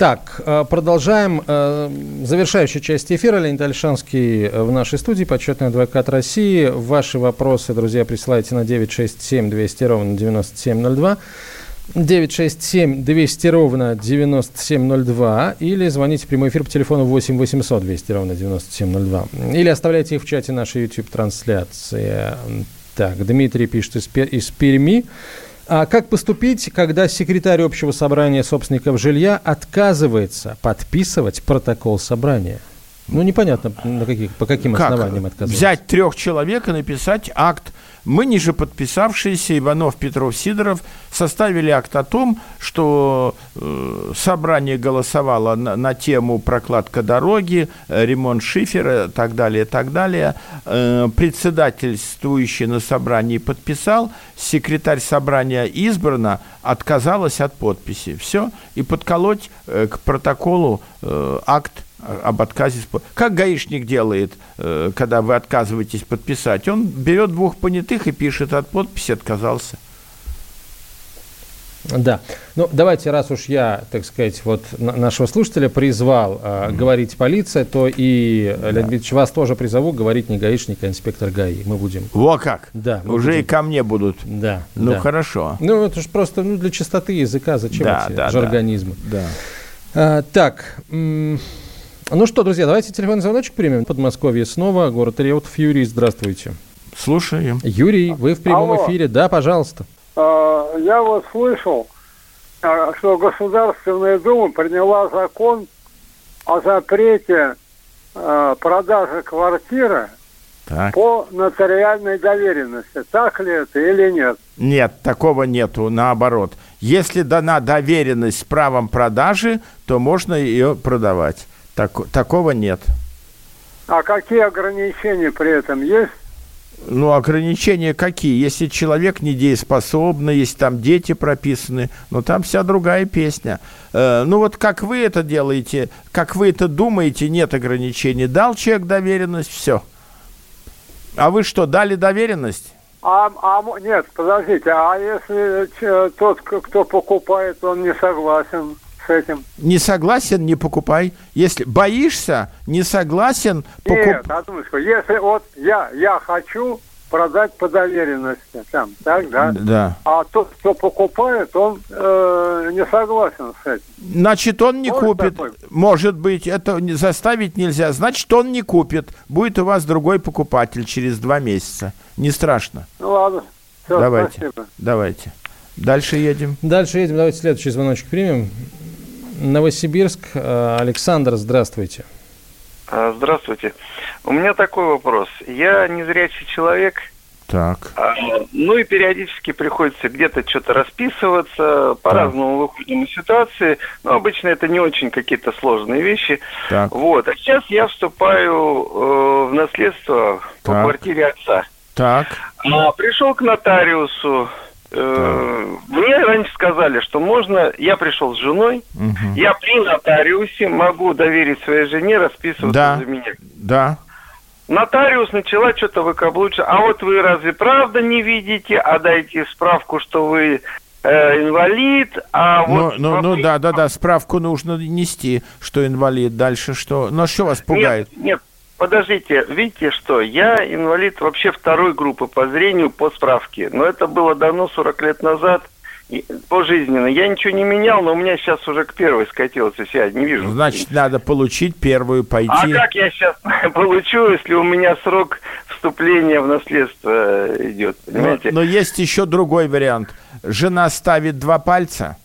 [SPEAKER 1] Так, э, продолжаем. э, Завершающая часть эфира. Леонид Альшанский э, в нашей студии, почетный адвокат России. Ваши вопросы, друзья, присылайте на 967 200 ровно 9702. 967 200 ровно 9702 или звоните в прямой эфир по телефону 8 800 200 ровно 9702 или оставляйте их в чате нашей YouTube-трансляции. Так, Дмитрий пишет из, из Перми. А как поступить, когда секретарь общего собрания собственников жилья отказывается подписывать протокол собрания? Ну, непонятно, на каких, по каким
[SPEAKER 2] Как?
[SPEAKER 1] основаниям отказались.
[SPEAKER 2] Взять трех человек и написать акт. Мы, ниже подписавшиеся, Иванов, Петров, Сидоров, составили акт о том, что э, собрание голосовало на, на тему прокладка дороги, э, ремонт шифера, так далее, так далее. Э, председательствующий на собрании подписал, секретарь собрания избрана, отказалась от подписи. Все. И подколоть э, к протоколу э, акт об отказе. Как гаишник делает, э, когда вы отказываетесь подписать? Он берет двух понятых и пишет от подписи «отказался».
[SPEAKER 1] Да. Ну, давайте, раз уж я, так сказать, вот на- нашего слушателя призвал э, говорить полиция, то и, э, Леонид Дмитриевич, вас тоже призову говорить не гаишник, а инспектор ГАИ. Мы будем...
[SPEAKER 2] Во как!
[SPEAKER 1] Да.
[SPEAKER 2] Уже и
[SPEAKER 1] будем-
[SPEAKER 2] ко мне будут.
[SPEAKER 1] Да.
[SPEAKER 2] Ну,
[SPEAKER 1] да.
[SPEAKER 2] хорошо.
[SPEAKER 1] Ну, это же просто ну, для чистоты языка. Зачем
[SPEAKER 2] Да,
[SPEAKER 1] эти
[SPEAKER 2] да, да.
[SPEAKER 1] жаргонизмы?
[SPEAKER 2] Да.
[SPEAKER 1] А, так, м, ну что, друзья, давайте телефонный звоночек примем. Подмосковье снова, город Реутов. Юрий, здравствуйте.
[SPEAKER 2] Слушаем.
[SPEAKER 1] Юрий, вы в прямом
[SPEAKER 15] Алло.
[SPEAKER 1] эфире. Да, пожалуйста.
[SPEAKER 15] А, Я вот слышал, а, что Государственная Дума приняла закон о запрете а, продажи квартиры
[SPEAKER 2] Так.
[SPEAKER 15] по нотариальной доверенности. Так ли это или нет?
[SPEAKER 2] Нет, такого нету, наоборот. Если дана доверенность с правом продажи, то можно ее продавать. Так- такого нет.
[SPEAKER 15] А какие ограничения при этом есть?
[SPEAKER 2] Ну, ограничения какие? Если человек недееспособный, если там дети прописаны, ну, там вся другая песня. Э, ну, вот как вы это делаете, как вы это думаете, нет ограничений. Дал человек доверенность, все. А вы что, дали доверенность?
[SPEAKER 15] А, а нет, подождите, а если тот, кто покупает, он не согласен с этим?
[SPEAKER 2] Не согласен, не покупай. Если боишься, не согласен, покуп...
[SPEAKER 15] Нет, однушку, если вот я, я хочу продать по доверенности, там, так, да?
[SPEAKER 2] Да.
[SPEAKER 15] А тот, кто покупает, он э, не согласен с этим.
[SPEAKER 2] Значит, он не
[SPEAKER 15] Может
[SPEAKER 2] купит.
[SPEAKER 15] такое?
[SPEAKER 2] Может быть, это заставить нельзя. Значит, он не купит. Будет у вас другой покупатель через два месяца. Не страшно.
[SPEAKER 15] Ну ладно, все,
[SPEAKER 2] Давайте.
[SPEAKER 15] спасибо.
[SPEAKER 2] Давайте. Дальше едем.
[SPEAKER 1] Дальше едем. Давайте следующий звоночек примем. Новосибирск. Э, Александр, здравствуйте.
[SPEAKER 16] А, Здравствуйте. У меня такой вопрос. Я незрячий человек,
[SPEAKER 2] Так.
[SPEAKER 16] а, ну и периодически приходится где-то что-то расписываться, по-разному выходим из ситуации, но обычно это не очень какие-то сложные вещи.
[SPEAKER 2] Так.
[SPEAKER 16] Вот. А сейчас я вступаю э, в наследство по
[SPEAKER 2] Так.
[SPEAKER 16] квартире отца.
[SPEAKER 2] Так.
[SPEAKER 16] А, пришел к нотариусу. Э, Мне раньше сказали, что можно. Я пришел с женой.
[SPEAKER 2] Мгм.
[SPEAKER 16] Я при нотариусе могу доверить своей жене расписываться
[SPEAKER 2] Да.
[SPEAKER 16] за меня.
[SPEAKER 2] Да.
[SPEAKER 16] Нотариус начала что-то выкаблучивать. А вот вы разве правда не видите? А дайте справку, что вы э, инвалид. А
[SPEAKER 2] Ну,
[SPEAKER 16] вот
[SPEAKER 2] ну, ну, да, да, да, справку нужно нести, что инвалид. Дальше что? Ну, а что вас пугает?
[SPEAKER 16] Нет, нет, подождите, видите что, я инвалид вообще второй группы по зрению по справке, но это было давно, 40 лет назад, пожизненно. Я ничего не менял, но у меня сейчас уже к первой скатился, я не вижу.
[SPEAKER 2] Значит, надо получить первую,
[SPEAKER 16] А
[SPEAKER 2] пойти.
[SPEAKER 16] как я сейчас *laughs* получу, если у меня срок вступления в наследство э, идет,
[SPEAKER 2] Но,
[SPEAKER 16] понимаете?
[SPEAKER 2] но есть еще другой вариант. Жена ставит два пальца,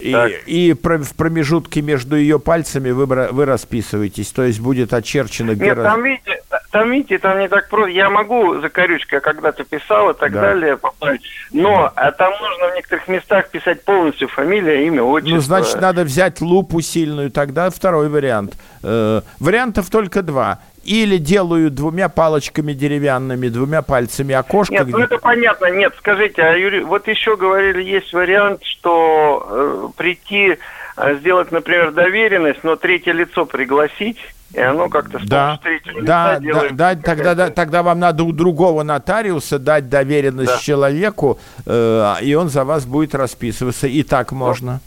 [SPEAKER 2] и,
[SPEAKER 16] Так.
[SPEAKER 2] и в промежутке между ее пальцами вы, вы расписываетесь. То есть будет очерчено
[SPEAKER 16] Нет,
[SPEAKER 2] раз-
[SPEAKER 16] там видите, там видите, там не так просто. Я могу за корючкой, я когда-то писал и так
[SPEAKER 2] Да.
[SPEAKER 16] далее, поправить. но а там нужно в некоторых местах писать полностью фамилия, имя, отчество.
[SPEAKER 2] Ну, значит, надо взять лупу сильную, тогда второй вариант. Э, вариантов только два. Или делаю двумя палочками деревянными, двумя пальцами окошко.
[SPEAKER 16] Нет, ну это понятно. Нет, скажите, а Юрий, вот еще говорили, есть вариант, что э, прийти, э, сделать, например, доверенность, но третье лицо пригласить, и оно как-то
[SPEAKER 2] Да, да, да, да, тогда, да, тогда вам надо у другого нотариуса дать доверенность
[SPEAKER 16] Да.
[SPEAKER 2] человеку, э, и он за вас будет расписываться. И так можно.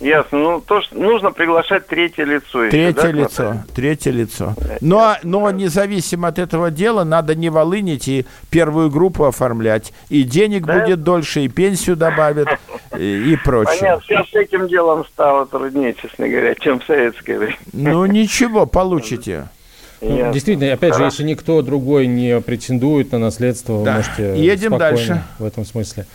[SPEAKER 16] Ясно. Ну, то, что нужно приглашать третье лицо. еще,
[SPEAKER 2] Третье
[SPEAKER 16] да,
[SPEAKER 2] лицо, третье лицо. Но, но независимо от этого дела, надо не волынить и первую группу оформлять. И денег
[SPEAKER 16] Да?
[SPEAKER 2] будет дольше, и пенсию добавят, и, и прочее.
[SPEAKER 16] Понятно. Сейчас с этим делом стало труднее, честно говоря, чем в советское время.
[SPEAKER 2] Ну ничего, получите. *laughs*
[SPEAKER 1] Ну,
[SPEAKER 16] Ясно.
[SPEAKER 1] действительно, опять же, если никто другой не претендует на наследство, вы
[SPEAKER 2] Да.
[SPEAKER 1] можете
[SPEAKER 2] Едем
[SPEAKER 1] спокойно
[SPEAKER 2] дальше.
[SPEAKER 1] в этом смысле.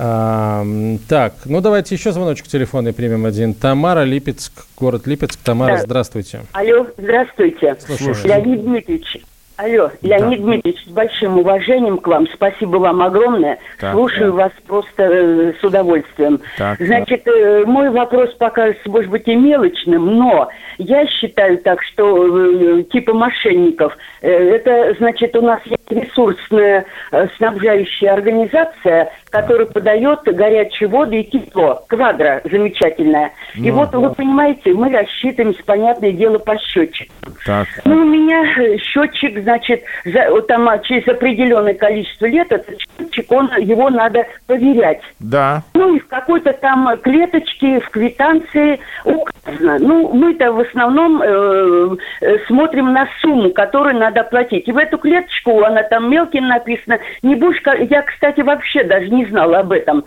[SPEAKER 1] А, так, ну давайте еще звоночек телефонный примем один. Тамара, Липецк, город Липецк. Тамара,
[SPEAKER 17] Да.
[SPEAKER 1] здравствуйте.
[SPEAKER 17] Алло, здравствуйте.
[SPEAKER 1] Слушаю.
[SPEAKER 17] Леонид Дмитриевич. Алло, Леонид Дмитриевич, с большим уважением к вам. Спасибо вам огромное.
[SPEAKER 2] Так,
[SPEAKER 17] Слушаю
[SPEAKER 2] да.
[SPEAKER 17] вас просто э, с удовольствием.
[SPEAKER 2] Так,
[SPEAKER 17] Значит, э, мой вопрос покажется, может быть, и мелочным, но я считаю так, что э, типа мошенников, э, это, значит, у нас ресурсная э, снабжающая организация, которая подает горячие воды и тепло. Квадро замечательная. И
[SPEAKER 2] Ну.
[SPEAKER 17] вот, вы понимаете, мы рассчитываемся, понятное дело, по счетчику.
[SPEAKER 2] Так.
[SPEAKER 17] Ну, у меня э, счетчик, значит, за, там а, через определенное количество лет этот счетчик, он, его надо проверять.
[SPEAKER 2] Да.
[SPEAKER 17] Ну, и в какой-то там клеточке, в квитанции указано. Ну, мы-то в основном э, э, смотрим на сумму, которую надо платить. И в эту клеточку, она там мелким написана, не будешь... ко- Я, кстати, вообще даже не знала об этом.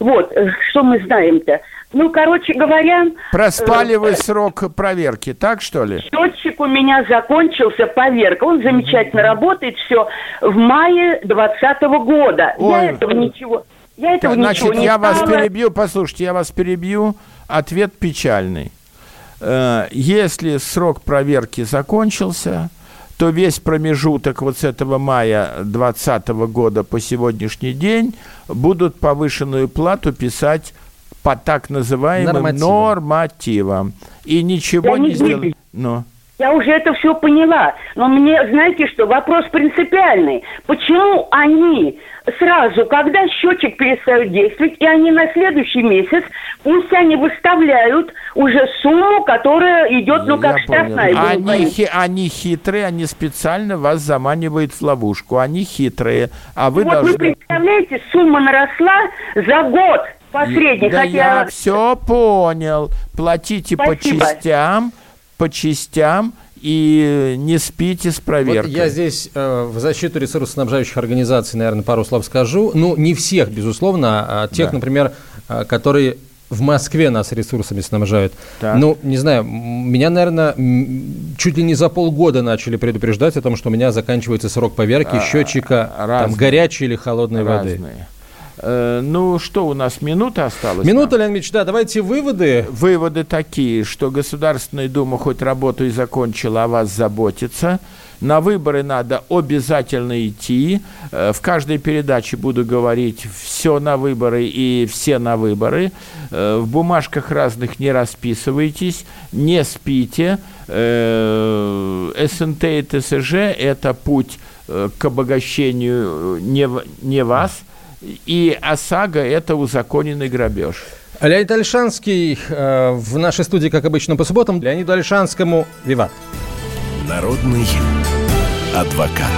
[SPEAKER 17] Вот, э, что мы знаем-то. Ну, короче говоря...
[SPEAKER 2] Проспали
[SPEAKER 17] э,
[SPEAKER 2] вы срок проверки, так что ли?
[SPEAKER 17] Счетчик у меня закончился, поверка. Он замечательно работает, все, в мае 2020 года.
[SPEAKER 2] Ой.
[SPEAKER 17] Я этого ничего... Я этого
[SPEAKER 2] Значит,
[SPEAKER 17] ничего не
[SPEAKER 2] я вас
[SPEAKER 17] знала.
[SPEAKER 2] перебью, послушайте, я вас перебью. Ответ печальный. Э, Если срок проверки закончился, то весь промежуток вот с этого мая 2020 года по сегодняшний день будут повышенную плату писать по так называемым
[SPEAKER 1] Нормативам.
[SPEAKER 2] нормативам. И ничего
[SPEAKER 17] Я
[SPEAKER 2] не
[SPEAKER 17] не
[SPEAKER 2] сделать.
[SPEAKER 17] знаю. Я уже это все поняла. Но мне, знаете что, вопрос принципиальный. Почему они сразу, когда счетчик перестает действовать, и они на следующий месяц, пусть они выставляют уже сумму, которая идет, ну, как
[SPEAKER 2] Я
[SPEAKER 17] штрафная.
[SPEAKER 2] Они, хи- они хитрые, они специально вас заманивают в ловушку. Они хитрые, а вы
[SPEAKER 17] вот вы
[SPEAKER 2] должны...
[SPEAKER 17] представляете, сумма наросла за год посредний,
[SPEAKER 2] Да
[SPEAKER 17] хотя...
[SPEAKER 2] я все понял. Платите по
[SPEAKER 17] Спасибо.
[SPEAKER 2] частям, по частям и не спите с
[SPEAKER 1] Вот
[SPEAKER 2] проверкой.
[SPEAKER 1] я здесь э, в защиту ресурсоснабжающих организаций, наверное, пару слов скажу. Ну, не всех, безусловно, а тех,
[SPEAKER 2] Да.
[SPEAKER 1] например, э, которые в Москве нас ресурсами снабжают.
[SPEAKER 2] Так.
[SPEAKER 1] Ну, не знаю, меня, наверное, чуть ли не за полгода начали предупреждать о том, что у меня заканчивается срок поверки
[SPEAKER 2] А,
[SPEAKER 1] счетчика там,
[SPEAKER 2] разные.
[SPEAKER 1] горячей или холодной воды.
[SPEAKER 2] Разные. Э, ну что, у нас минута осталась?
[SPEAKER 1] Минута, Леонид Ильич, да, давайте выводы.
[SPEAKER 2] Выводы такие, что Государственная Дума хоть работу и закончила, о вас заботится. На выборы надо обязательно идти. Э, В каждой передаче буду говорить все на выборы и все на выборы. Э, В бумажках разных не расписывайтесь, не спите. Э, СНТ и ТСЖ – это путь э, к обогащению э, не, не вас. И ОСАГО – это узаконенный грабеж.
[SPEAKER 1] Леонид Альшанский э, в нашей студии, как обычно, по субботам. Леониду Альшанскому виват.
[SPEAKER 7] Народный адвокат.